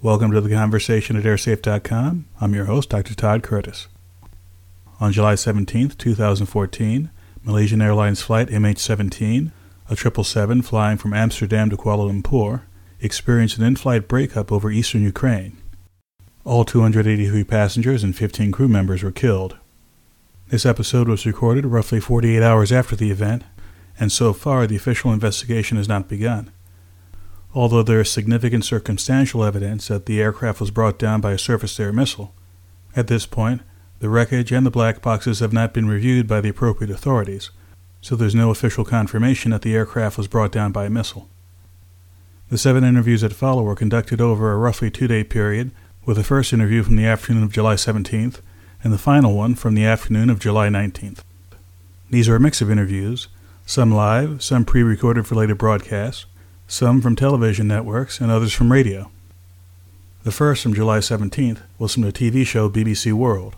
Welcome to the conversation at airsafe.com. I'm your host, Dr. Todd Curtis. On July 17, 2014, Malaysian Airlines Flight MH17, a 777 flying from Amsterdam to Kuala Lumpur, experienced an in flight breakup over eastern Ukraine. All 283 passengers and 15 crew members were killed. This episode was recorded roughly 48 hours after the event, and so far the official investigation has not begun although there is significant circumstantial evidence that the aircraft was brought down by a surface air missile. At this point, the wreckage and the black boxes have not been reviewed by the appropriate authorities, so there's no official confirmation that the aircraft was brought down by a missile. The seven interviews that follow were conducted over a roughly two day period, with the first interview from the afternoon of July 17th and the final one from the afternoon of July 19th. These are a mix of interviews, some live, some pre recorded for later broadcasts, some from television networks and others from radio. The first, from July 17th, was from the TV show BBC World.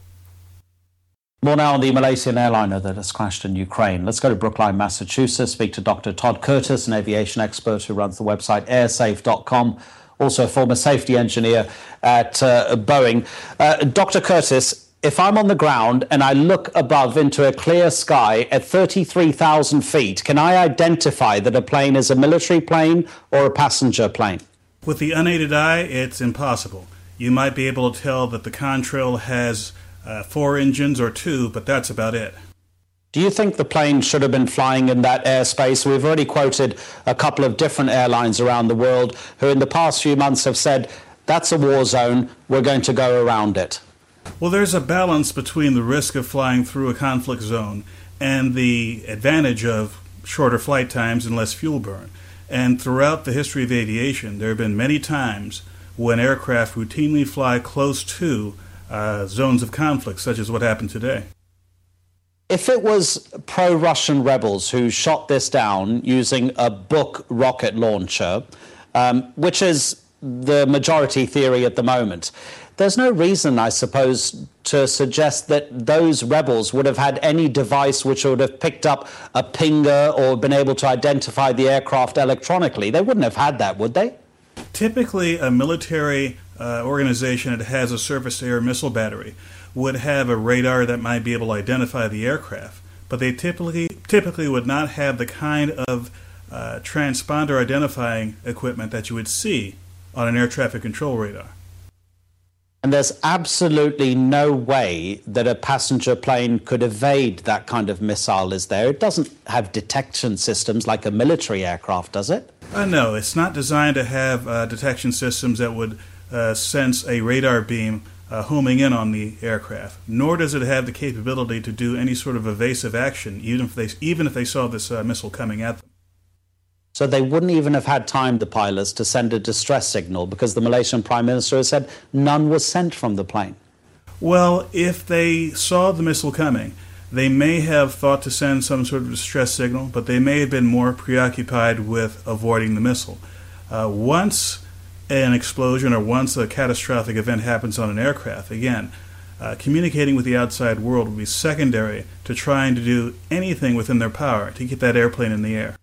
More now on the Malaysian airliner that has crashed in Ukraine. Let's go to Brookline, Massachusetts, speak to Dr. Todd Curtis, an aviation expert who runs the website airsafe.com, also a former safety engineer at uh, Boeing. Uh, Dr. Curtis, if I'm on the ground and I look above into a clear sky at 33,000 feet, can I identify that a plane is a military plane or a passenger plane? With the unaided eye, it's impossible. You might be able to tell that the contrail has uh, four engines or two, but that's about it. Do you think the plane should have been flying in that airspace? We've already quoted a couple of different airlines around the world who, in the past few months, have said that's a war zone, we're going to go around it. Well, there's a balance between the risk of flying through a conflict zone and the advantage of shorter flight times and less fuel burn. And throughout the history of aviation, there have been many times when aircraft routinely fly close to uh, zones of conflict, such as what happened today. If it was pro Russian rebels who shot this down using a Buk rocket launcher, um, which is the majority theory at the moment, there's no reason, I suppose, to suggest that those rebels would have had any device which would have picked up a pinger or been able to identify the aircraft electronically. They wouldn't have had that, would they? Typically, a military uh, organization that has a surface air missile battery would have a radar that might be able to identify the aircraft, but they typically typically would not have the kind of uh, transponder identifying equipment that you would see on an air traffic control radar. And there's absolutely no way that a passenger plane could evade that kind of missile, is there? It doesn't have detection systems like a military aircraft, does it? Uh, no, it's not designed to have uh, detection systems that would uh, sense a radar beam uh, homing in on the aircraft. Nor does it have the capability to do any sort of evasive action, even if they even if they saw this uh, missile coming at them. So they wouldn't even have had time, the pilots, to send a distress signal because the Malaysian Prime Minister has said none was sent from the plane. Well, if they saw the missile coming, they may have thought to send some sort of distress signal, but they may have been more preoccupied with avoiding the missile. Uh, once an explosion or once a catastrophic event happens on an aircraft, again, uh, communicating with the outside world will be secondary to trying to do anything within their power to keep that airplane in the air.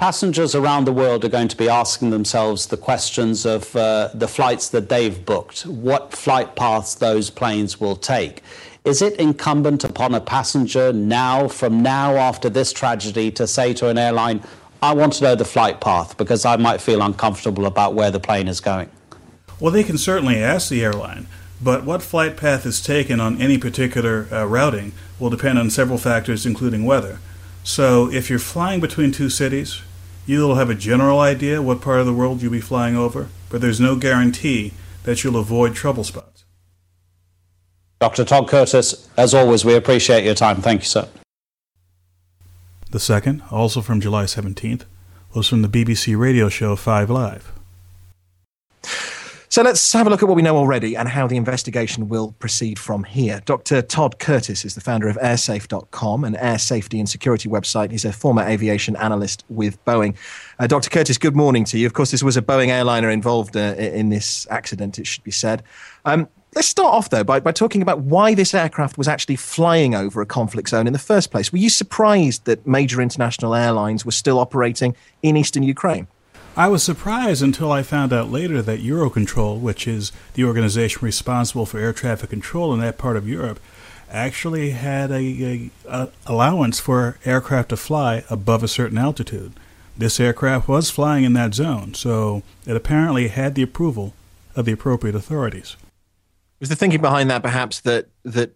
Passengers around the world are going to be asking themselves the questions of uh, the flights that they've booked, what flight paths those planes will take. Is it incumbent upon a passenger now, from now after this tragedy, to say to an airline, I want to know the flight path because I might feel uncomfortable about where the plane is going? Well, they can certainly ask the airline, but what flight path is taken on any particular uh, routing will depend on several factors, including weather. So, if you're flying between two cities, You'll have a general idea what part of the world you'll be flying over, but there's no guarantee that you'll avoid trouble spots. Dr. Todd Curtis, as always, we appreciate your time. Thank you, sir. The second, also from July 17th, was from the BBC radio show 5 Live. So let's have a look at what we know already and how the investigation will proceed from here. Dr. Todd Curtis is the founder of airsafe.com, an air safety and security website. He's a former aviation analyst with Boeing. Uh, Dr. Curtis, good morning to you. Of course, this was a Boeing airliner involved uh, in this accident, it should be said. Um, let's start off, though, by, by talking about why this aircraft was actually flying over a conflict zone in the first place. Were you surprised that major international airlines were still operating in eastern Ukraine? I was surprised until I found out later that Eurocontrol, which is the organization responsible for air traffic control in that part of Europe, actually had a, a, a, allowance for aircraft to fly above a certain altitude. This aircraft was flying in that zone, so it apparently had the approval of the appropriate authorities. Was the thinking behind that perhaps that that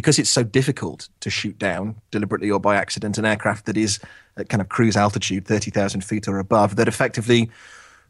because it's so difficult to shoot down deliberately or by accident an aircraft that is at kind of cruise altitude, 30,000 feet or above, that effectively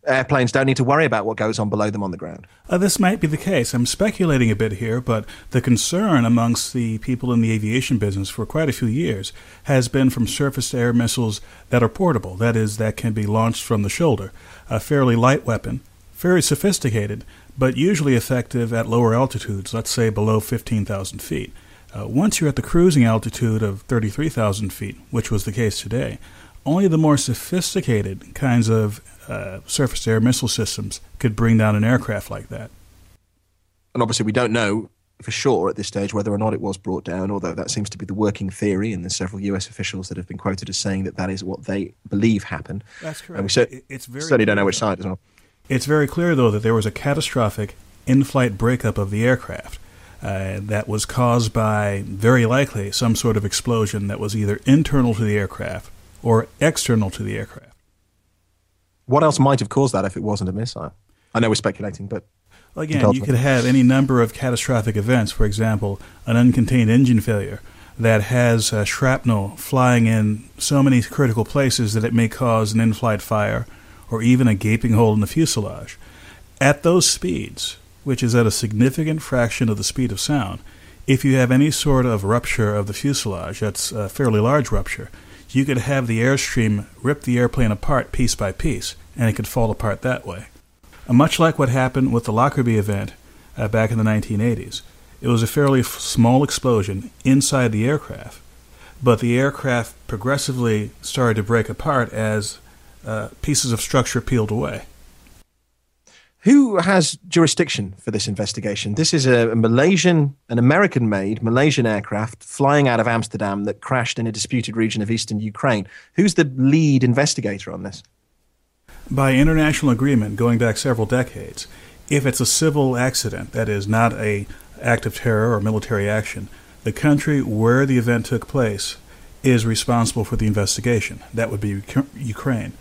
airplanes don't need to worry about what goes on below them on the ground. Uh, this might be the case. I'm speculating a bit here, but the concern amongst the people in the aviation business for quite a few years has been from surface to air missiles that are portable, that is, that can be launched from the shoulder. A fairly light weapon, very sophisticated, but usually effective at lower altitudes, let's say below 15,000 feet. Uh, once you're at the cruising altitude of 33,000 feet, which was the case today, only the more sophisticated kinds of uh, surface to air missile systems could bring down an aircraft like that. And obviously, we don't know for sure at this stage whether or not it was brought down, although that seems to be the working theory, and there's several US officials that have been quoted as saying that that is what they believe happened. That's correct. And we cer- it's very certainly don't know which side as well. It's very clear, though, that there was a catastrophic in flight breakup of the aircraft. Uh, that was caused by, very likely, some sort of explosion that was either internal to the aircraft or external to the aircraft. What else might have caused that if it wasn't a missile? I know we're speculating, but. Well, again, you could have any number of catastrophic events. For example, an uncontained engine failure that has uh, shrapnel flying in so many critical places that it may cause an in flight fire or even a gaping hole in the fuselage. At those speeds, which is at a significant fraction of the speed of sound, if you have any sort of rupture of the fuselage, that's a fairly large rupture, you could have the airstream rip the airplane apart piece by piece, and it could fall apart that way. Uh, much like what happened with the Lockerbie event uh, back in the 1980s, it was a fairly f- small explosion inside the aircraft, but the aircraft progressively started to break apart as uh, pieces of structure peeled away. Who has jurisdiction for this investigation? This is a, Malaysian, an American made Malaysian aircraft flying out of Amsterdam that crashed in a disputed region of eastern Ukraine. Who's the lead investigator on this? By international agreement going back several decades, if it's a civil accident, that is, not a act of terror or military action, the country where the event took place is responsible for the investigation. That would be Ukraine.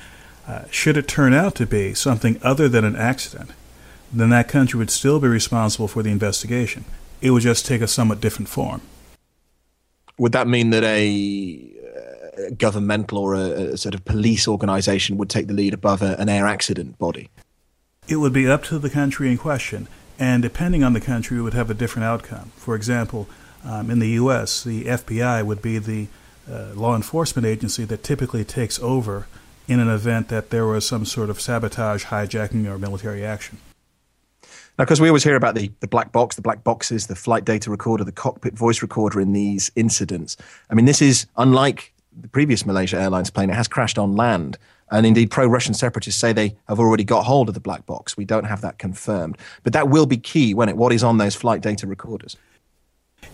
Uh, should it turn out to be something other than an accident, then that country would still be responsible for the investigation. It would just take a somewhat different form. Would that mean that a uh, governmental or a, a, sort of police organization would take the lead above a, an air accident body? It would be up to the country in question, and depending on the country, it would have a different outcome. For example, um, in the U.S., the FBI would be the uh, law enforcement agency that typically takes over in an event that there was some sort of sabotage, hijacking, or military action. Now, because we always hear about the, the black box, the black boxes, the flight data recorder, the cockpit voice recorder in these incidents. I mean, this is unlike the previous Malaysia Airlines plane. It has crashed on land. And indeed, pro Russian separatists say they have already got hold of the black box. We don't have that confirmed. But that will be key when it, what is on those flight data recorders.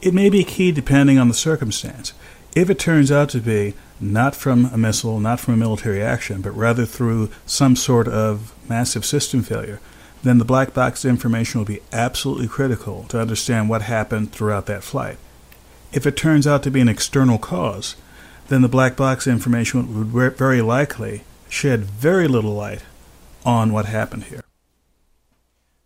It may be key depending on the circumstance. If it turns out to be not from a missile, not from a military action, but rather through some sort of massive system failure, then the black box information will be absolutely critical to understand what happened throughout that flight. If it turns out to be an external cause, then the black box information would very likely shed very little light on what happened here.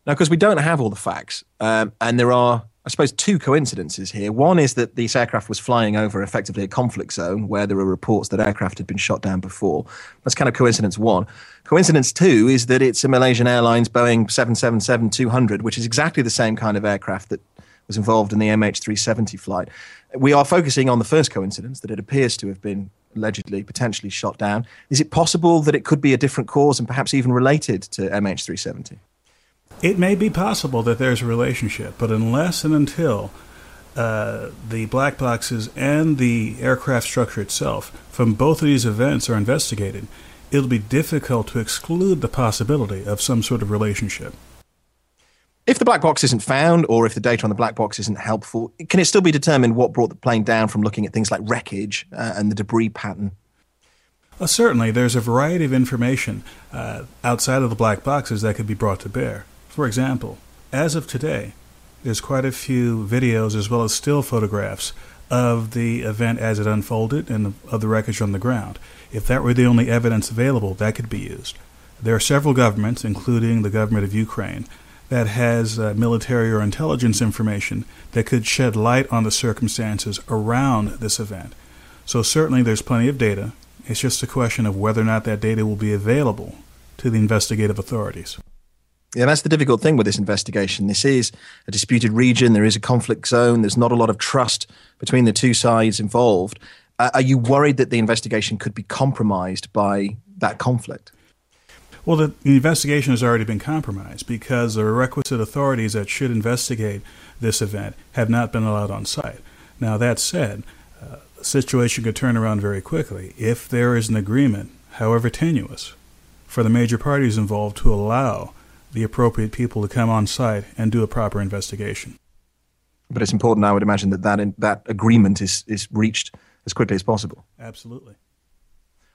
Now, because we don't have all the facts, um, and there are I suppose, two coincidences here. One is that this aircraft was flying over effectively a conflict zone where there were reports that aircraft had been shot down before. That's kind of coincidence one. Coincidence two is that it's a Malaysian Airlines Boeing 777-200, which is exactly the same kind of aircraft that was involved in the MH370 flight. We are focusing on the first coincidence, that it appears to have been allegedly, potentially shot down. Is it possible that it could be a different cause and perhaps even related to MH370? It may be possible that there's a relationship, but unless and until uh, the black boxes and the aircraft structure itself from both of these events are investigated, it'll be difficult to exclude the possibility of some sort of relationship. If the black box isn't found, or if the data on the black box isn't helpful, can it still be determined what brought the plane down from looking at things like wreckage uh, and the debris pattern? Uh, certainly, there's a variety of information uh, outside of the black boxes that could be brought to bear. For example, as of today, there's quite a few videos as well as still photographs of the event as it unfolded and of the wreckage on the ground. If that were the only evidence available, that could be used. There are several governments, including the government of Ukraine, that has uh, military or intelligence information that could shed light on the circumstances around this event. So, certainly, there's plenty of data. It's just a question of whether or not that data will be available to the investigative authorities. Yeah, that's the difficult thing with this investigation. This is a disputed region. There is a conflict zone. There's not a lot of trust between the two sides involved. Uh, are you worried that the investigation could be compromised by that conflict? Well, the, the, investigation has already been compromised because the requisite authorities that should investigate this event have not been allowed on site. Now, that said, uh, the situation could turn around very quickly if there is an agreement, however tenuous, for the major parties involved to allow the appropriate people to come on site and do a proper investigation. But it's important, I would imagine, that that, in, that agreement is, is reached as quickly as possible. Absolutely.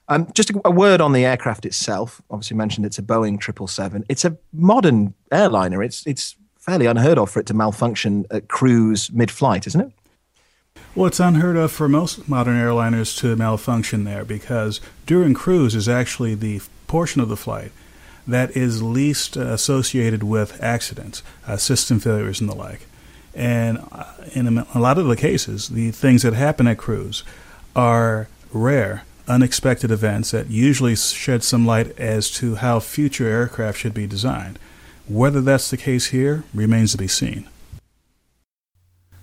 Um, just a, a, word on the aircraft itself. Obviously, mentioned it's a Boeing 777. It's a modern airliner. It's it's fairly unheard of for it to malfunction at cruise mid-flight, isn't it? Well, it's unheard of for most modern airliners to malfunction there because during cruise is actually the portion of the flight that is least associated with accidents, uh, system failures, and the like. And uh, in a lot of the cases, the things that happen at cruise are rare unexpected events that usually shed some light as to how future aircraft should be designed. Whether that's the case here remains to be seen.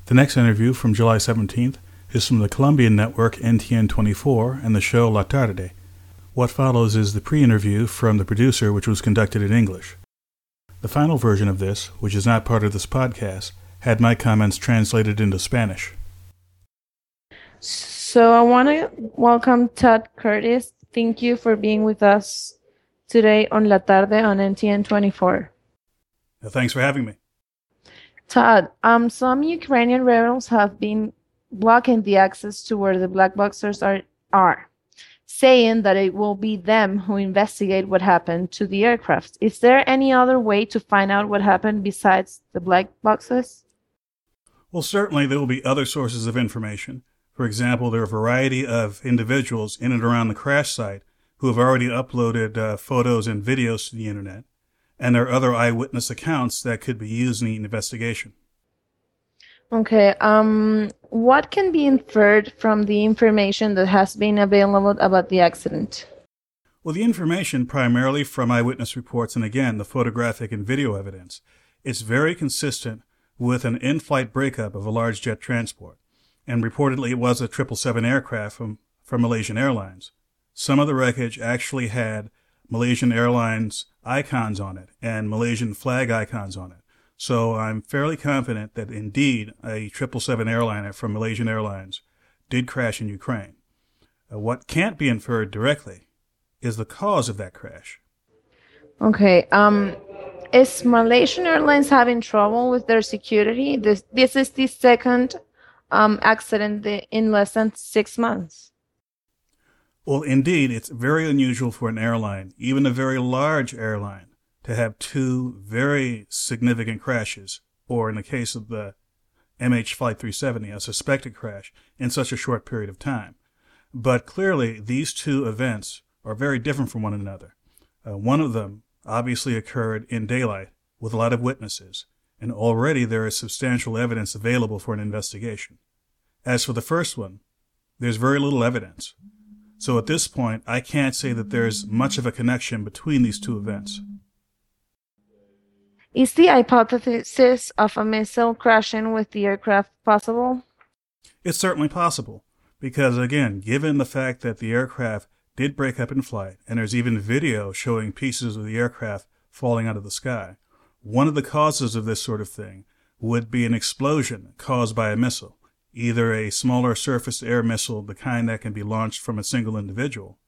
The next interview from July 17th is from the Colombian network NTN 24 and the show La Tarde. What follows is the pre interview from the producer, which was conducted in English. The final version of this, which is not part of this podcast, had my comments translated into Spanish. So I want to welcome Todd Curtis. Thank you for being with us today on La Tarde on NTN 24. Thanks for having me. Todd, um, some Ukrainian rebels have been blocking the access to where the black boxers are, are, saying that it will be them who investigate what happened to the aircraft. Is there any other way to find out what happened besides the black boxes? Well, certainly there will be other sources of information. For example, there are a variety of individuals in and around the crash site who have already uploaded uh, photos and videos to the internet, and there are other eyewitness accounts that could be used in the investigation. Okay. Um, what can be inferred from the information that has been available about the accident? Well, the information primarily from eyewitness reports and again the photographic and video evidence. It's very consistent with an in-flight breakup of a large jet transport and reportedly it was a 777 aircraft from, from Malaysian Airlines. Some of the wreckage actually had Malaysian Airlines icons on it and Malaysian flag icons on it. So I'm fairly confident that indeed a 777 airliner from Malaysian Airlines did crash in Ukraine. Uh, what can't be inferred directly is the cause of that crash. Okay. Um, is Malaysian Airlines having trouble with their security? This this is the second um, accident in less than six months. Well, indeed, it's very unusual for an airline, even a very large airline, to have two very significant crashes, or in the case of the MH Flight 370, a suspected crash, in such a short period of time. But clearly, these two events are very different from one another. Uh, one of them obviously occurred in daylight with a lot of witnesses, and already there is substantial evidence available for an investigation. As for the first one, there's very little evidence. So at this point, I can't say that there's much of a connection between these two events. Is the hypothesis of a missile crashing with the aircraft possible? It's certainly possible, because again, given the fact that the aircraft did break up in flight, and there's even video showing pieces of the aircraft falling out of the sky, one of the causes of this sort of thing would be an explosion caused by a missile, either a smaller surface air missile, the kind that can be launched from a single individual,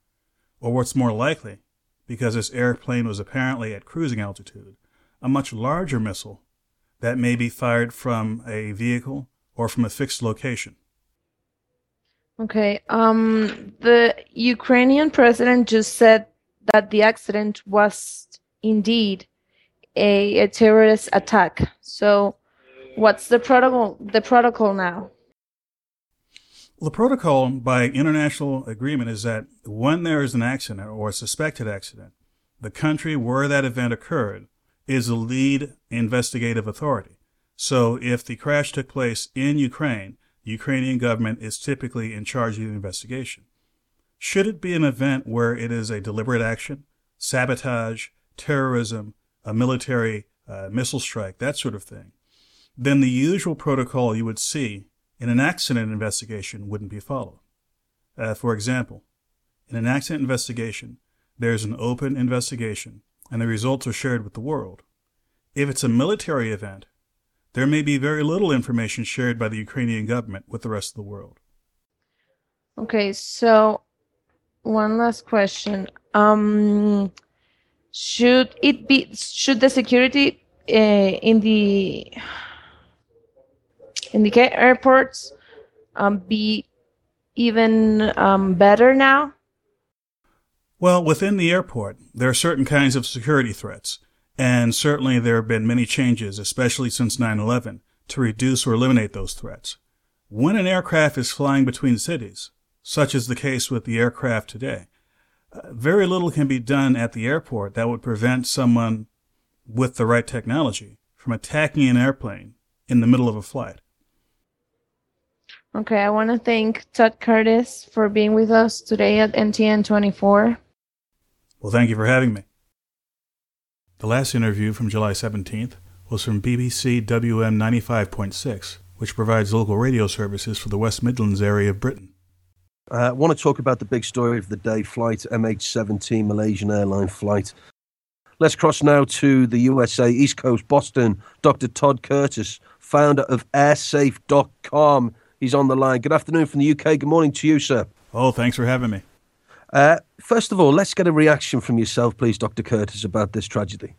or what's more likely, because this airplane was apparently at cruising altitude, a much larger missile that may be fired from a vehicle or from a fixed location. Okay. Um, the Ukrainian president just said that the accident was indeed a, a terrorist attack. So, what's the protocol? The protocol now? The protocol by international agreement is that when there is an accident or a suspected accident, the country where that event occurred is the lead investigative authority. So if the crash took place in Ukraine, the Ukrainian government is typically in charge of the investigation. Should it be an event where it is a deliberate action, sabotage, terrorism, a military uh, missile strike, that sort of thing, then the usual protocol you would see in an accident investigation wouldn't be followed. Uh, for example, in an accident investigation, there's an open investigation and the results are shared with the world. If it's a military event, there may be very little information shared by the Ukrainian government with the rest of the world. Okay, so one last question. Um, should it be should the security uh, in the in the airports um, be even um, better now? Well, within the airport, there are certain kinds of security threats, and certainly there have been many changes, especially since 9 11, to reduce or eliminate those threats. When an aircraft is flying between cities, such as the case with the aircraft today, uh, very little can be done at the airport that would prevent someone with the right technology from attacking an airplane in the middle of a flight. Okay, I want to thank Todd Curtis for being with us today at NTN 24. Well, thank you for having me. The last interview from July 17th was from BBC WM 95.6, which provides local radio services for the West Midlands area of Britain. I uh, want to talk about the big story of the day flight MH17 Malaysian airline flight. Let's cross now to the USA, East Coast, Boston. Dr. Todd Curtis, founder of airsafe.com. He's on the line. Good afternoon from the UK. Good morning to you, sir. Oh, thanks for having me. Uh, first of all, let's get a reaction from yourself, please, Dr. Curtis, about this tragedy.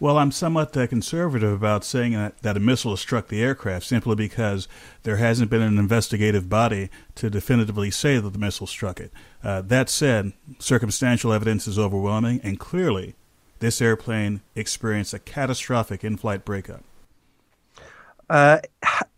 Well, I'm somewhat uh, conservative about saying that, that a missile has struck the aircraft simply because there hasn't been an investigative body to definitively say that the missile struck it. Uh, that said, circumstantial evidence is overwhelming, and clearly, this airplane experienced a catastrophic in flight breakup. Uh,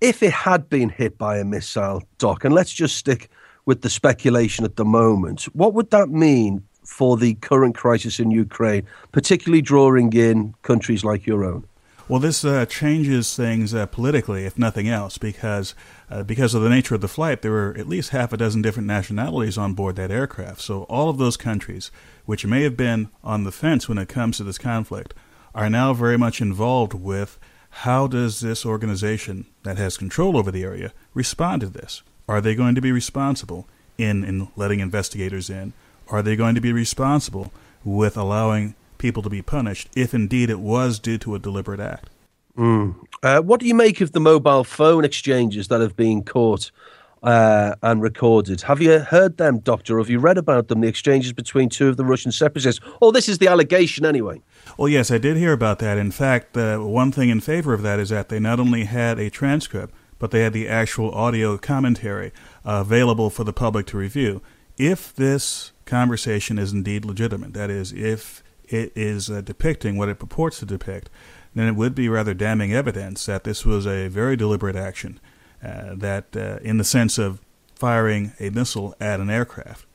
if it had been hit by a missile, Doc, and let's just stick with the speculation at the moment, what would that mean for the current crisis in Ukraine, particularly drawing in countries like your own? Well, this uh, changes things uh, politically, if nothing else, because uh, because of the nature of the flight, there were at least half a dozen different nationalities on board that aircraft. So all of those countries, which may have been on the fence when it comes to this conflict, are now very much involved with how does this organization that has control over the area respond to this? Are they going to be responsible in, in letting investigators in? Are they going to be responsible with allowing people to be punished if indeed it was due to a deliberate act? Mm. Uh, what do you make of the mobile phone exchanges that have been caught uh, and recorded? Have you heard them, Doctor? Have you read about them, the exchanges between two of the Russian separatists? Oh, this is the allegation anyway. Well, yes, I did hear about that. In fact, uh, one thing in favor of that is that they not only had a transcript, but they had the actual audio commentary uh, available for the public to review. If this conversation is indeed legitimate. That is, if it is uh, depicting what it purports to depict, then it would be rather damning evidence that this was a very deliberate action, uh, that uh, in the sense of firing a missile at an aircraft,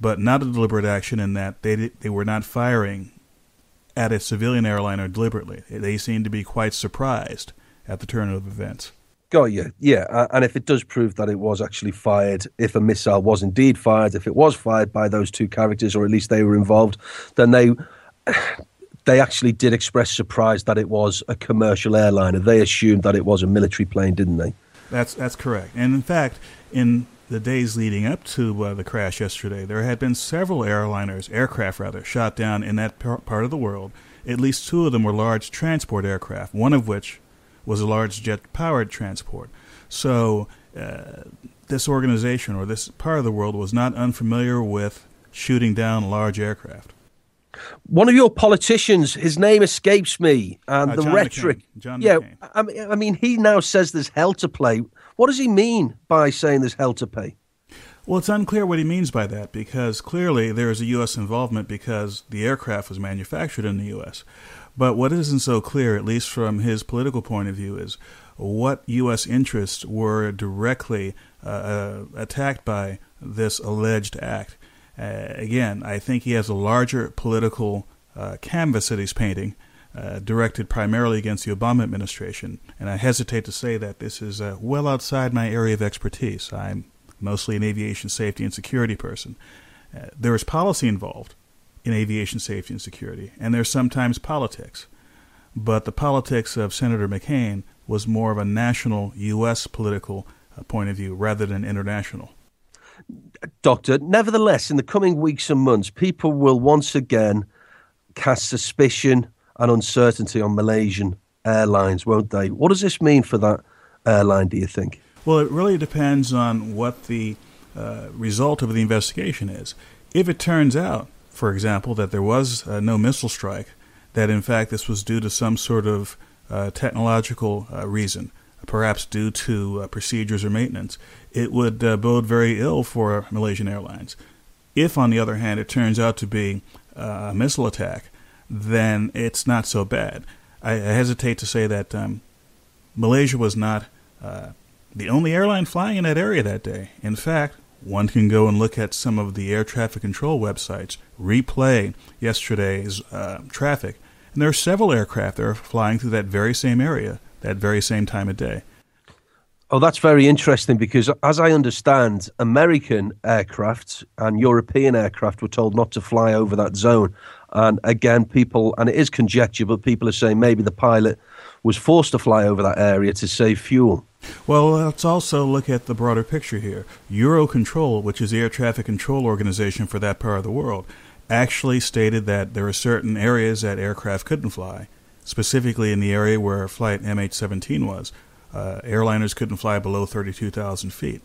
but not a deliberate action in that they they were not firing at a civilian airliner deliberately. They seemed to be quite surprised at the turn of events. Got you. Yeah. And if it does prove that it was actually fired, if a missile was indeed fired, if it was fired by those two characters, or at least they were involved, then they. They actually did express surprise that it was a commercial airliner. They assumed that it was a military plane, didn't they? That's that's correct. And in fact, in the days leading up to uh, the crash yesterday, there had been several airliners, aircraft rather, shot down in that part of the world. At least two of them were large transport aircraft, one of which was a large jet powered transport. So uh, this organization or this part of the world was not unfamiliar with shooting down large aircraft. One of your politicians, his name escapes me, and uh, the John rhetoric. McCain. John yeah, McCain. I mean, I mean, he now says there's hell to play. What does he mean by saying there's hell to pay? Well, it's unclear what he means by that because clearly there is a U.S. involvement because the aircraft was manufactured in the U.S. But what isn't so clear, at least from his political point of view, is what U.S. interests were directly uh, uh, attacked by this alleged act. Uh, again, I think he has a larger political uh, canvas that he's painting, uh, directed primarily against the Obama administration. And I hesitate to say that this is uh, well outside my area of expertise. I'm mostly an aviation safety and security person. there is policy involved in aviation safety and security, and there's sometimes politics. But the politics of Senator McCain was more of a national U.S. political uh, point of view rather than international. Doctor, nevertheless, in the coming weeks and months, people will once again cast suspicion and uncertainty on Malaysian airlines, won't they? What does this mean for that airline, do you think? Well, it really depends on what the uh, result of the investigation is. If it turns out for example, that there was uh, no missile strike, that in fact this was due to some sort of uh, technological uh, reason, perhaps due to uh, procedures or maintenance, it would uh, bode very ill for Malaysian Airlines. If, on the other hand, it turns out to be uh, a missile attack, then it's not so bad. I, I hesitate to say that um, Malaysia was not the only airline flying in that area that day. In fact, one can go and look at some of the air traffic control websites, replay yesterday's uh, traffic, and there are several aircraft that are flying through that very same area, that very same time of day. Oh, that's very interesting because, as I understand, American aircraft and European aircraft were told not to fly over that zone. And again, people, and it is conjecture, but people are saying maybe the pilot was forced to fly over that area to save fuel. Well, let's also look at the broader picture here. Eurocontrol, which is the air traffic control organization for that part of the world, actually stated that there are certain areas that aircraft couldn't fly, specifically in the area where flight MH17 was. Uh, airliners couldn't fly below 32,000 feet.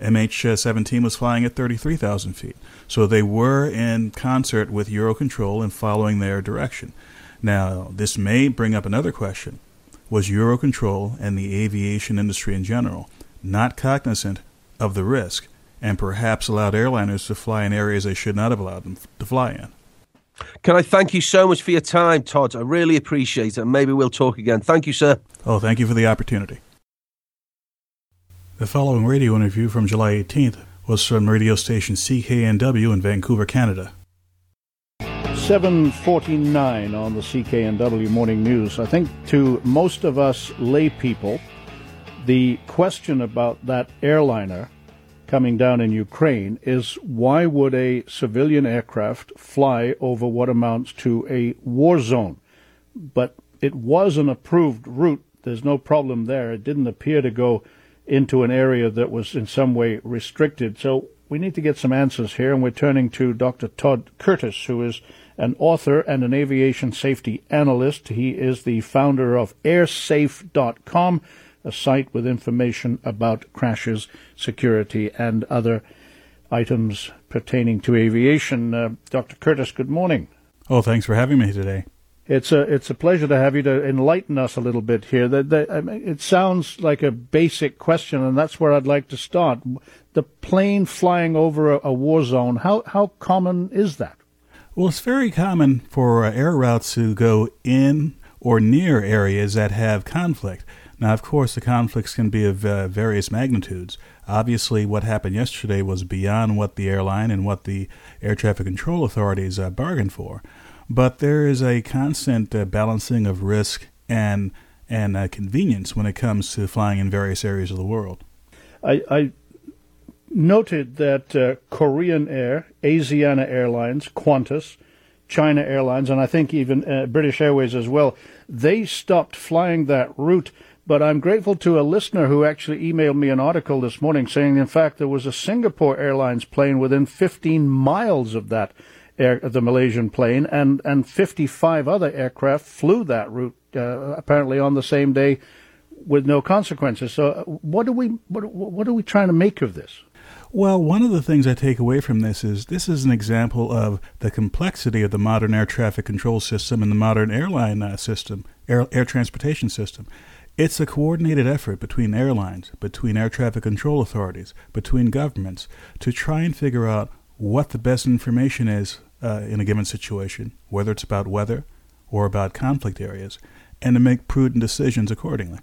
MH17 was flying at 33,000 feet. So they were in concert with Eurocontrol and following their direction. Now, this may bring up another question was Eurocontrol and the aviation industry in general not cognizant of the risk and perhaps allowed airliners to fly in areas they should not have allowed them to fly in. Can I thank you so much for your time, Todd? I really appreciate it. Maybe we'll talk again. Thank you, sir. Oh, thank you for the opportunity. The following radio interview from July 18th was from radio station CKNW in Vancouver, Canada. 749 on the CKNW Morning News. I think to most of us lay people, the question about that airliner coming down in Ukraine is why would a civilian aircraft fly over what amounts to a war zone? But it was an approved route. There's no problem there. It didn't appear to go into an area that was in some way restricted. So we need to get some answers here, and we're turning to Dr. Todd Curtis, who is an author and an aviation safety analyst. He is the founder of airsafe.com, a site with information about crashes, security, and other items pertaining to aviation. Uh, Dr. Curtis, good morning. Oh, thanks for having me today. It's a it's a pleasure to have you to enlighten us a little bit here. That, that I mean, it sounds like a basic question, and that's where I'd like to start. The plane flying over a, a war zone. How how common is that? Well, it's very common for uh, air routes to go in or near areas that have conflict. Now, of course, the conflicts can be of uh, various magnitudes. Obviously, what happened yesterday was beyond what the airline and what the air traffic control authorities uh, bargained for. But there is a constant uh, balancing of risk and and uh, convenience when it comes to flying in various areas of the world. I, I noted that uh, Korean Air, Asiana Airlines, Qantas, China Airlines, and I think even uh, British Airways as well, they stopped flying that route. But I'm grateful to a listener who actually emailed me an article this morning saying, in fact, there was a Singapore Airlines plane within 15 miles of that air, the Malaysian plane, and, and 55 other aircraft flew that route uh, apparently on the same day with no consequences. So, uh, what are we what, what are we trying to make of this? Well, one of the things I take away from this is this is an example of the complexity of the modern air traffic control system and the modern airline uh, system, air, air transportation system. It's a coordinated effort between airlines, between air traffic control authorities, between governments to try and figure out what the best information is uh, in a given situation, whether it's about weather or about conflict areas, and to make prudent decisions accordingly.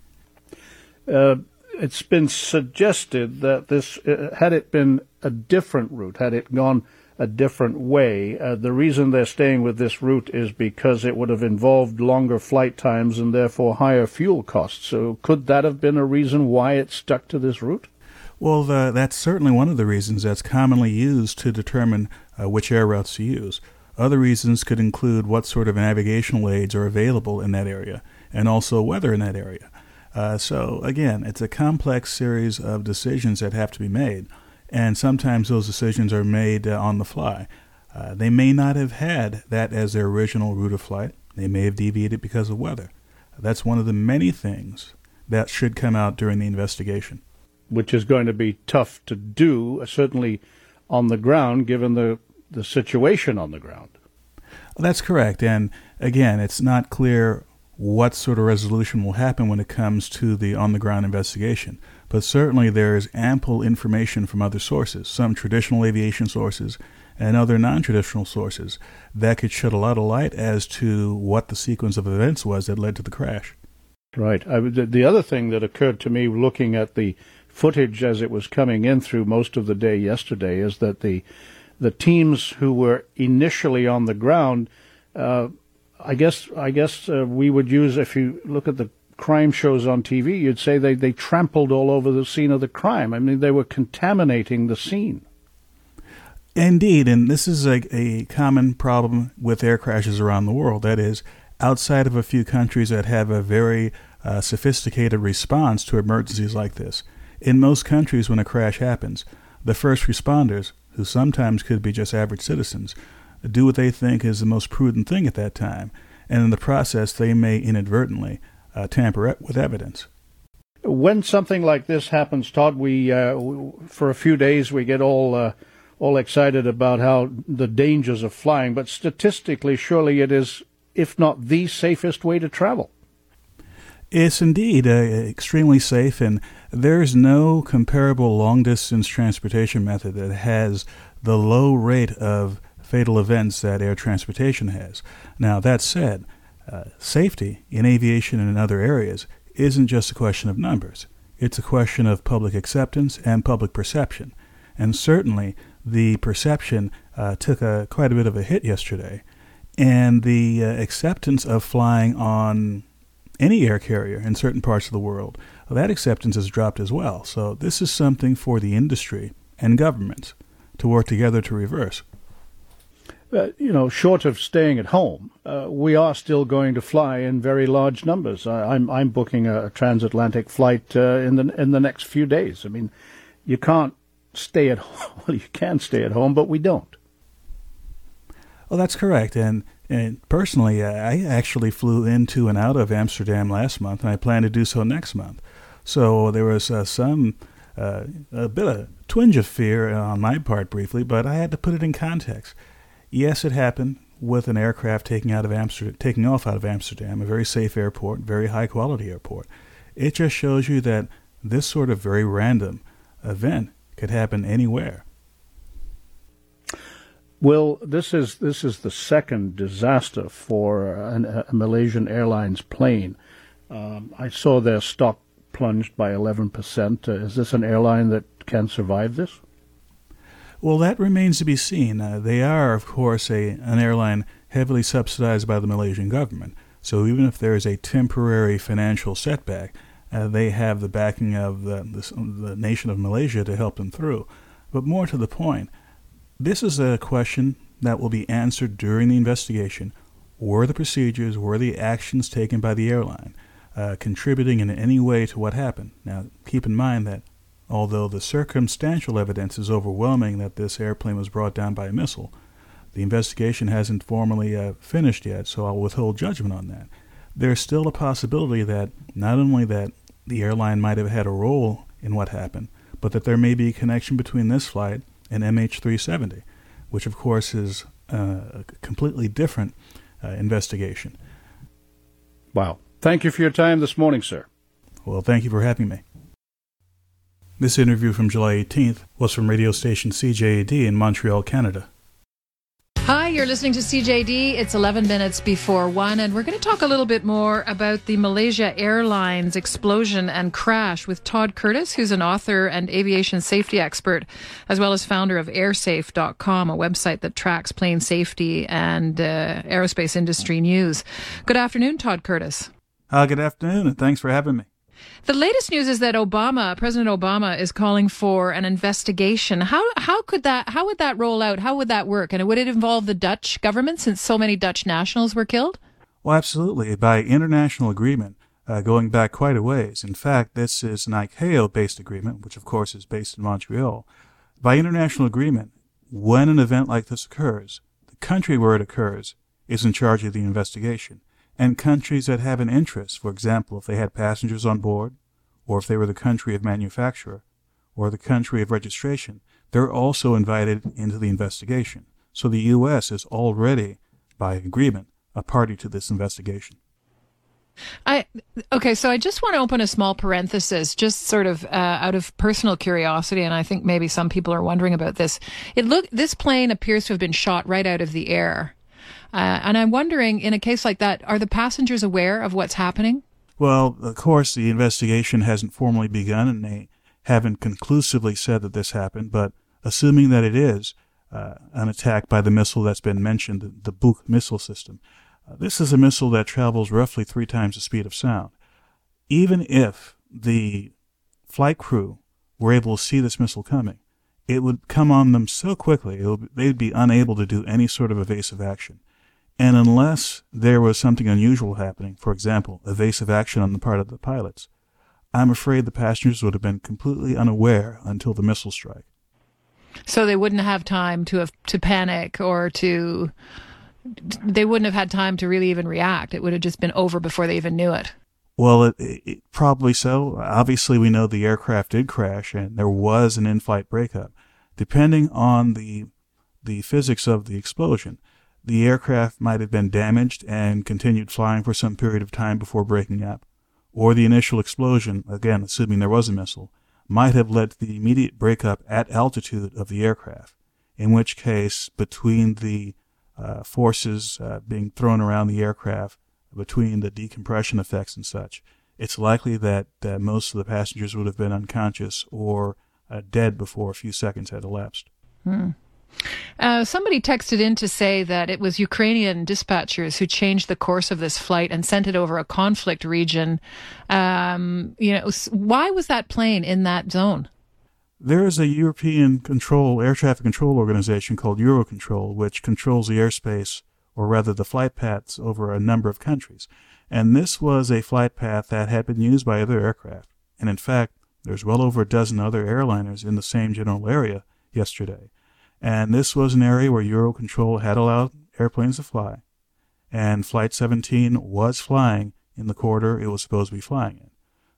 Uh, it's been suggested that this, uh, had it been a different route, had it gone a different way. Uh, the reason they're staying with this route is because it would have involved longer flight times and therefore higher fuel costs. So, could that have been a reason why it stuck to this route? Well, the, that's certainly one of the reasons that's commonly used to determine uh, which air routes to use. Other reasons could include what sort of navigational aids are available in that area and also weather in that area. Uh, so, again, it's a complex series of decisions that have to be made and sometimes those decisions are made uh, on the fly. Uh, they may not have had that as their original route of flight. They may have deviated because of weather. That's one of the many things that should come out during the investigation. Which is going to be tough to do, certainly on the ground, given the, the situation on the ground. That's correct. And again, it's not clear what sort of resolution will happen when it comes to the on the ground investigation but certainly there is ample information from other sources, some traditional aviation sources and other non traditional sources, that could shed a lot of light as to what the sequence of events was that led to the crash. Right. I, the other thing that occurred to me looking at the footage as it was coming in through most of the day yesterday is that the the teams who were initially on the ground, uh, I guess I guess uh, we would use if you look at the crime shows on TV, you'd say they, they trampled all over the scene of the crime. I mean, they were contaminating the scene. Indeed, and this is a, a common problem with air crashes around the world. That is, outside of a few countries that have a very uh, sophisticated response to emergencies like this. In most countries, when a crash happens, the first responders, who sometimes could be just average citizens, do what they think is the most prudent thing at that time, and in the process, they may inadvertently uh, tamper with evidence. When something like this happens, Todd, we uh, for a few days we get all uh, all excited about how the dangers of flying, but statistically, surely it is, if not the safest way to travel. It's indeed uh, extremely safe, and there's no comparable long distance transportation method that has the low rate of fatal events that air transportation has. Now, that said, uh, safety in aviation and in other areas isn't just a question of numbers. It's a question of public acceptance and public perception. And certainly, the perception uh, took a, quite a bit of a hit yesterday. And the uh, acceptance of flying on any air carrier in certain parts of the world, that acceptance has dropped as well. So, this is something for the industry and governments to work together to reverse uh, you know, short of staying at home, uh, we are still going to fly in very large numbers. I, am I'm, I'm booking a, transatlantic flight uh, in the in the next few days. I mean, you can't stay at home. Well, you can stay at home, but we don't. Well, that's correct. And and personally, I actually flew into and out of Amsterdam last month, and I plan to do so next month. So there was uh, some uh, a bit of twinge of fear on my part briefly, but I had to put it in context. Yes, it happened with an aircraft taking out of Amsterdam, taking off out of Amsterdam, a very safe airport, very high quality airport. It just shows you that this sort of very random event could happen anywhere. Well, this is this is the second disaster for an, a Malaysian Airlines plane. Um, I saw their stock plunged by 11%. Uh, is this an airline that can survive this? Well, that remains to be seen. Uh, they are, of course, a, an airline heavily subsidized by the Malaysian government. So even if there is a temporary financial setback, uh, they have the backing of the, the, the nation of Malaysia to help them through. But more to the point, this is a question that will be answered during the investigation. Were the procedures, were the actions taken by the airline uh, contributing in any way to what happened? Now, keep in mind that Although the circumstantial evidence is overwhelming that this airplane was brought down by a missile, the investigation hasn't formally uh, finished yet, so I'll withhold judgment on that. There's still a possibility that not only that the airline might have had a role in what happened, but that there may be a connection between this flight and MH370, which of course is uh, a completely different uh, investigation. Wow. Thank you for your time this morning, sir. Well, thank you for having me. This interview from July 18th was from radio station CJAD in Montreal, Canada. Hi, you're listening to CJAD. It's 11 minutes before 1, and we're going to talk a little bit more about the Malaysia Airlines explosion and crash with Todd Curtis, who's an author and aviation safety expert, as well as founder of airsafe.com, a website that tracks plane safety and uh, aerospace industry news. Good afternoon, Todd Curtis. Uh, good afternoon, and thanks for having me. The latest news is that Obama, President Obama, is calling for an investigation. How how could that how would that roll out? How would that work? And would it involve the Dutch government since so many Dutch nationals were killed? Well, absolutely. By international agreement, uh, going back quite a ways. In fact, this is an ICAO-based agreement, which of course is based in Montreal. By international agreement, when an event like this occurs, the country where it occurs is in charge of the investigation and countries that have an interest, for example, if they had passengers on board, or if they were the country of manufacture, or the country of registration, they're also invited into the investigation. So the U.S. is already, by agreement, a party to this investigation. I okay, so I just want to open a small parenthesis, just sort of uh, out of personal curiosity, and I think maybe some people are wondering about this. It look this plane appears to have been shot right out of the air. Uh, and I'm wondering, in a case like that, are the passengers aware of what's happening? Well, of course, the investigation hasn't formally begun, and they haven't conclusively said that this happened. But assuming that it is uh, an attack by the missile that's been mentioned, the, the Buk missile system, uh, this is a missile that travels roughly three times the speed of sound. Even if the flight crew were able to see this missile coming, it would come on them so quickly, would, they'd be unable to do any sort of evasive action. And unless there was something unusual happening, for example, evasive action on the part of the pilots, I'm afraid the passengers would have been completely unaware until the missile strike. So they wouldn't have time to have to panic or to they wouldn't have had time to really even react. It would have just been over before they even knew it. Well, it, it, probably so. Obviously, we know the aircraft did crash and there was an in-flight breakup. Depending on the the physics of the explosion, the aircraft might have been damaged and continued flying for some period of time before breaking up, or the initial explosion, again assuming there was a missile, might have led to the immediate breakup at altitude of the aircraft, in which case, between the uh, forces uh, being thrown around the aircraft, between the decompression effects and such, it's likely that uh, most of the passengers would have been unconscious or uh, dead before a few seconds had elapsed. Hmm. Uh, somebody texted in to say that it was Ukrainian dispatchers who changed the course of this flight and sent it over a conflict region. Um, you know, why was that plane in that zone? There is a European control air traffic control organization called Eurocontrol, which controls the airspace, or rather the flight paths, over a number of countries. And this was a flight path that had been used by other aircraft. And in fact, there's well over a dozen other airliners in the same general area yesterday. And this was an area where Eurocontrol had allowed airplanes to fly. And Flight 17 was flying in the corridor it was supposed to be flying in.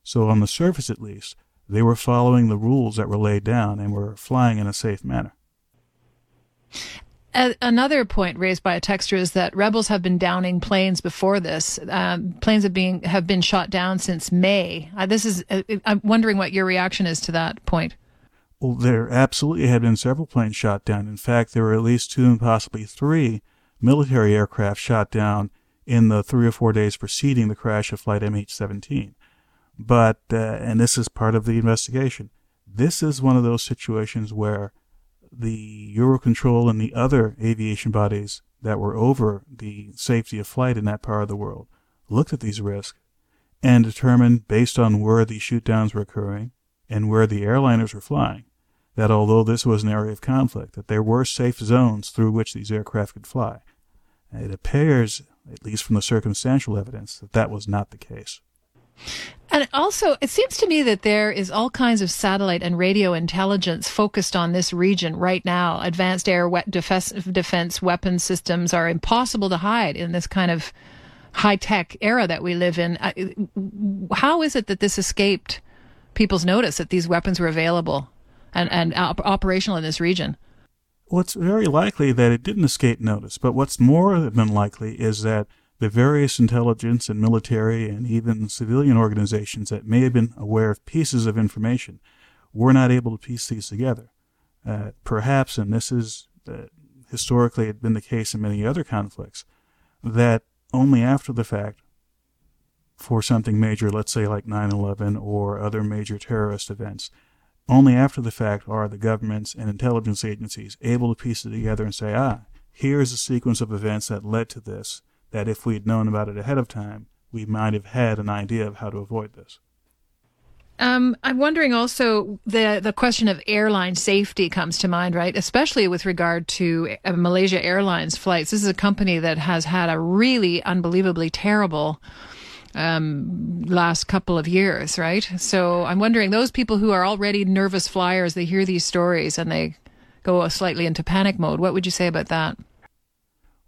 So on the surface at least, they were following the rules that were laid down and were flying in a safe manner. Another point raised by a texter is that rebels have been downing planes before this. Um, planes have been have been shot down since May. Uh, this is. Uh, I'm wondering what your reaction is to that point. Well, there absolutely had been several planes shot down. In fact, there were at least two and possibly three military aircraft shot down in the three or four days preceding the crash of Flight MH17. But, uh, and this is part of the investigation, this is one of those situations where the Eurocontrol and the other aviation bodies that were over the safety of flight in that part of the world looked at these risks and determined, based on where these shootdowns were occurring and where the airliners were flying, that although this was an area of conflict, that there were safe zones through which these aircraft could fly. It appears, at least from the circumstantial evidence, that that was not the case. And also, it seems to me that there is all kinds of satellite and radio intelligence focused on this region right now. Advanced air defense, defense weapon systems are impossible to hide in this kind of high tech era that we live in. How is it that this escaped people's notice that these weapons were available? and, and op- operational in this region? Well, it's very likely that it didn't escape notice, but what's more than likely is that the various intelligence and military and even civilian organizations that may have been aware of pieces of information were not able to piece these together. Uh, perhaps, and this is uh, historically had been the case in many other conflicts, that only after the fact, for something major, let's say like 9 11 or other major terrorist events, only after the fact are the governments and intelligence agencies able to piece it together and say, ah, here's a sequence of events that led to this, that if we'd known about it ahead of time, we might have had an idea of how to avoid this. Um, I'm wondering also the the question of airline safety comes to mind, right? Especially with regard to uh, Malaysia Airlines flights. This is a company that has had a really unbelievably terrible um, last couple of years, right? So I'm wondering those people who are already nervous flyers, they hear these stories and they go slightly into panic mode. What would you say about that?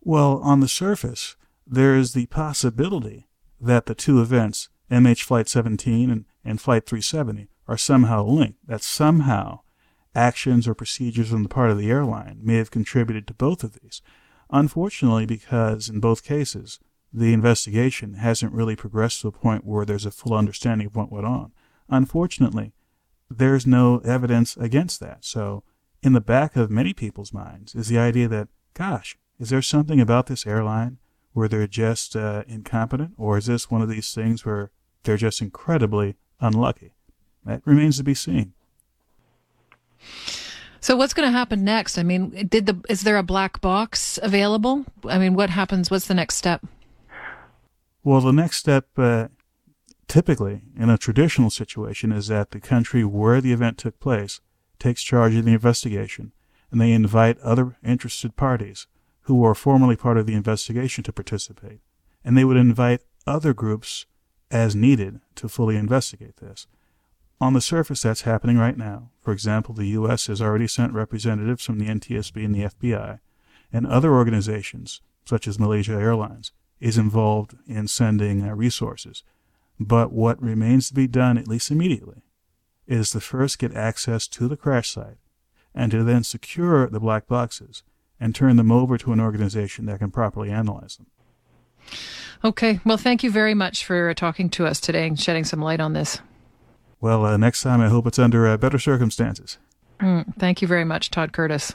Well, on the surface, there is the possibility that the two events, MH Flight 17 and, and Flight 370, are somehow linked, that somehow actions or procedures on the part of the airline may have contributed to both of these. Unfortunately, because in both cases, the investigation hasn't really progressed to a point where there's a full understanding of what went on. Unfortunately, there's no evidence against that. So, in the back of many people's minds is the idea that, gosh, is there something about this airline where they're just uh, incompetent, or is this one of these things where they're just incredibly unlucky? That remains to be seen. So what's going to happen next? I mean, did the is there a black box available? I mean, what happens? What's the next step? Well, the next step, uh, typically in a traditional situation, is that the country where the event took place takes charge of the investigation, and they invite other interested parties who were formerly part of the investigation to participate, and they would invite other groups as needed to fully investigate this. On the surface, that's happening right now. For example, the U.S. has already sent representatives from the NTSB and the FBI, and other organizations, such as Malaysia Airlines, is involved in sending uh, resources. But what remains to be done, at least immediately, is to first get access to the crash site and to then secure the black boxes and turn them over to an organization that can properly analyze them. Okay. Well, thank you very much for talking to us today and shedding some light on this. Well, uh, next time I hope it's under uh, better circumstances. Mm, thank you very much, Todd Curtis.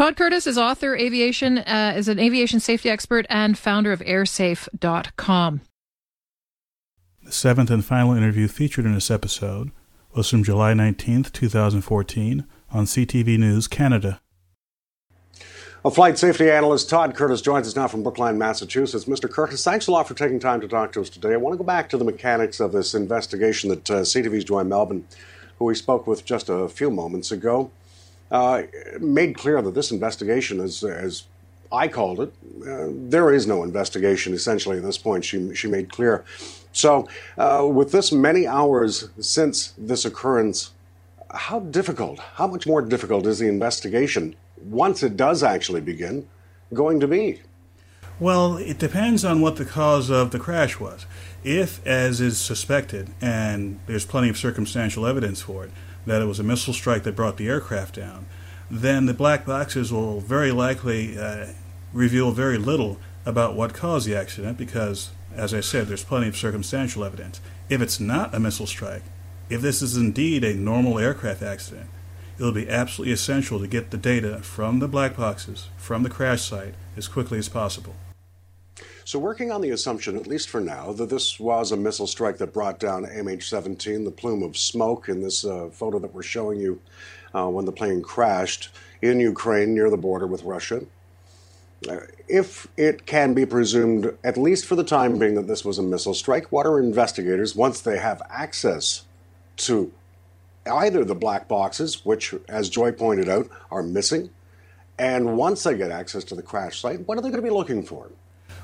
Todd Curtis is author, aviation, uh, is an aviation safety expert, and founder of airsafe.com. The seventh and final interview featured in this episode was from July 19th, 2014, on CTV News Canada. A flight safety analyst, Todd Curtis, joins us now from Brookline, Massachusetts. Mr. Curtis, thanks a lot for taking time to talk to us today. I want to go back to the mechanics of this investigation that uh, CTV's Joy Malbon, who we spoke with just a few moments ago, uh, made clear that this investigation is, as I called it, uh, there is no investigation essentially at this point, she, she made clear. So, uh, with this many hours since this occurrence, how difficult, how much more difficult is the investigation once it does actually begin, going to be? Well, it depends on what the cause of the crash was. If, as is suspected, and there's plenty of circumstantial evidence for it, that it was a missile strike that brought the aircraft down, then the black boxes will very likely uh, reveal very little about what caused the accident because, as I said, there's plenty of circumstantial evidence. If it's not a missile strike, if this is indeed a normal aircraft accident, it'll be absolutely essential to get the data from the black boxes, from the crash site, as quickly as possible. So, working on the assumption, at least for now, that this was a missile strike that brought down MH 17, the plume of smoke in this uh, photo that we're showing you uh, when the plane crashed in Ukraine near the border with Russia. Uh, if it can be presumed, at least for the time being, that this was a missile strike, what are investigators, once they have access to either the black boxes, which, as Joy pointed out, are missing, and once they get access to the crash site, what are they going to be looking for?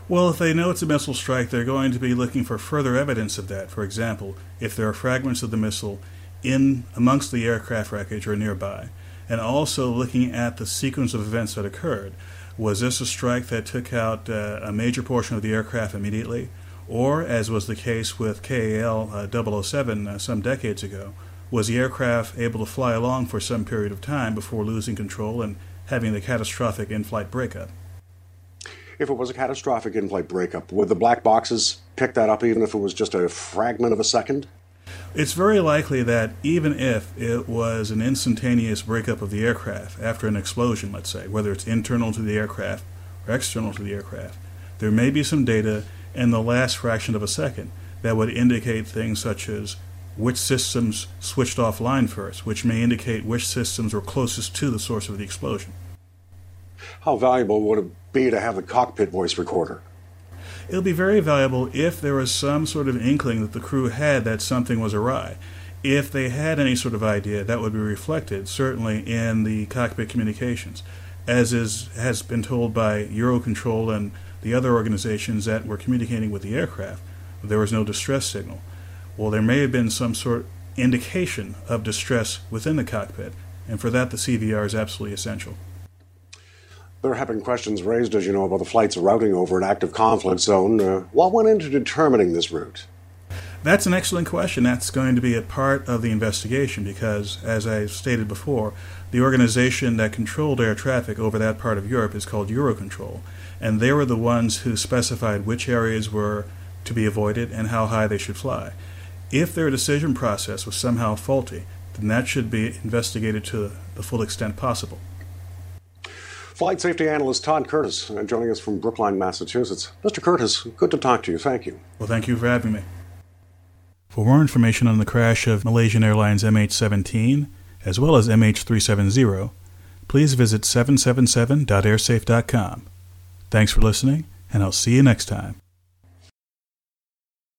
Well, if they know it's a missile strike, they're going to be looking for further evidence of that. For example, if there are fragments of the missile in amongst the aircraft wreckage or nearby, and also looking at the sequence of events that occurred. Was this a strike that took out uh, a major portion of the aircraft immediately? Or, as was the case with KAL uh, 007 uh, some decades ago, was the aircraft able to fly along for some period of time before losing control and having the catastrophic in flight breakup? If it was a catastrophic in flight breakup, would the black boxes pick that up even if it was just a fragment of a second? It's very likely that even if it was an instantaneous breakup of the aircraft after an explosion, let's say, whether it's internal to the aircraft or external to the aircraft, there may be some data in the last fraction of a second that would indicate things such as which systems switched offline first, which may indicate which systems were closest to the source of the explosion. How valuable would it be to have a cockpit voice recorder? It'll be very valuable if there was some sort of inkling that the crew had that something was awry. If they had any sort of idea, that would be reflected, certainly, in the cockpit communications, as is, has been told by Eurocontrol and the other organizations that were communicating with the aircraft. There was no distress signal. Well, there may have been some sort indication of distress within the cockpit, and for that, the CVR is absolutely essential. There have questions raised, as you know, about the flight's routing over an active conflict zone. Uh, what went into determining this route? That's an excellent question. That's going to be a part of the investigation because, as I stated before, the organization that controlled air traffic over that part of Europe is called Eurocontrol, and they were the ones who specified which areas were to be avoided and how high they should fly. If their decision process was somehow faulty, then that should be investigated to the full extent possible. Flight safety analyst Todd Curtis uh, joining us from Brookline, Massachusetts. Mr. Curtis, good to talk to you. Thank you. Well, thank you for having me. For more information on the crash of Malaysian Airlines MH17 as well as MH370, please visit 777.airsafe.com. Thanks for listening, and I'll see you next time.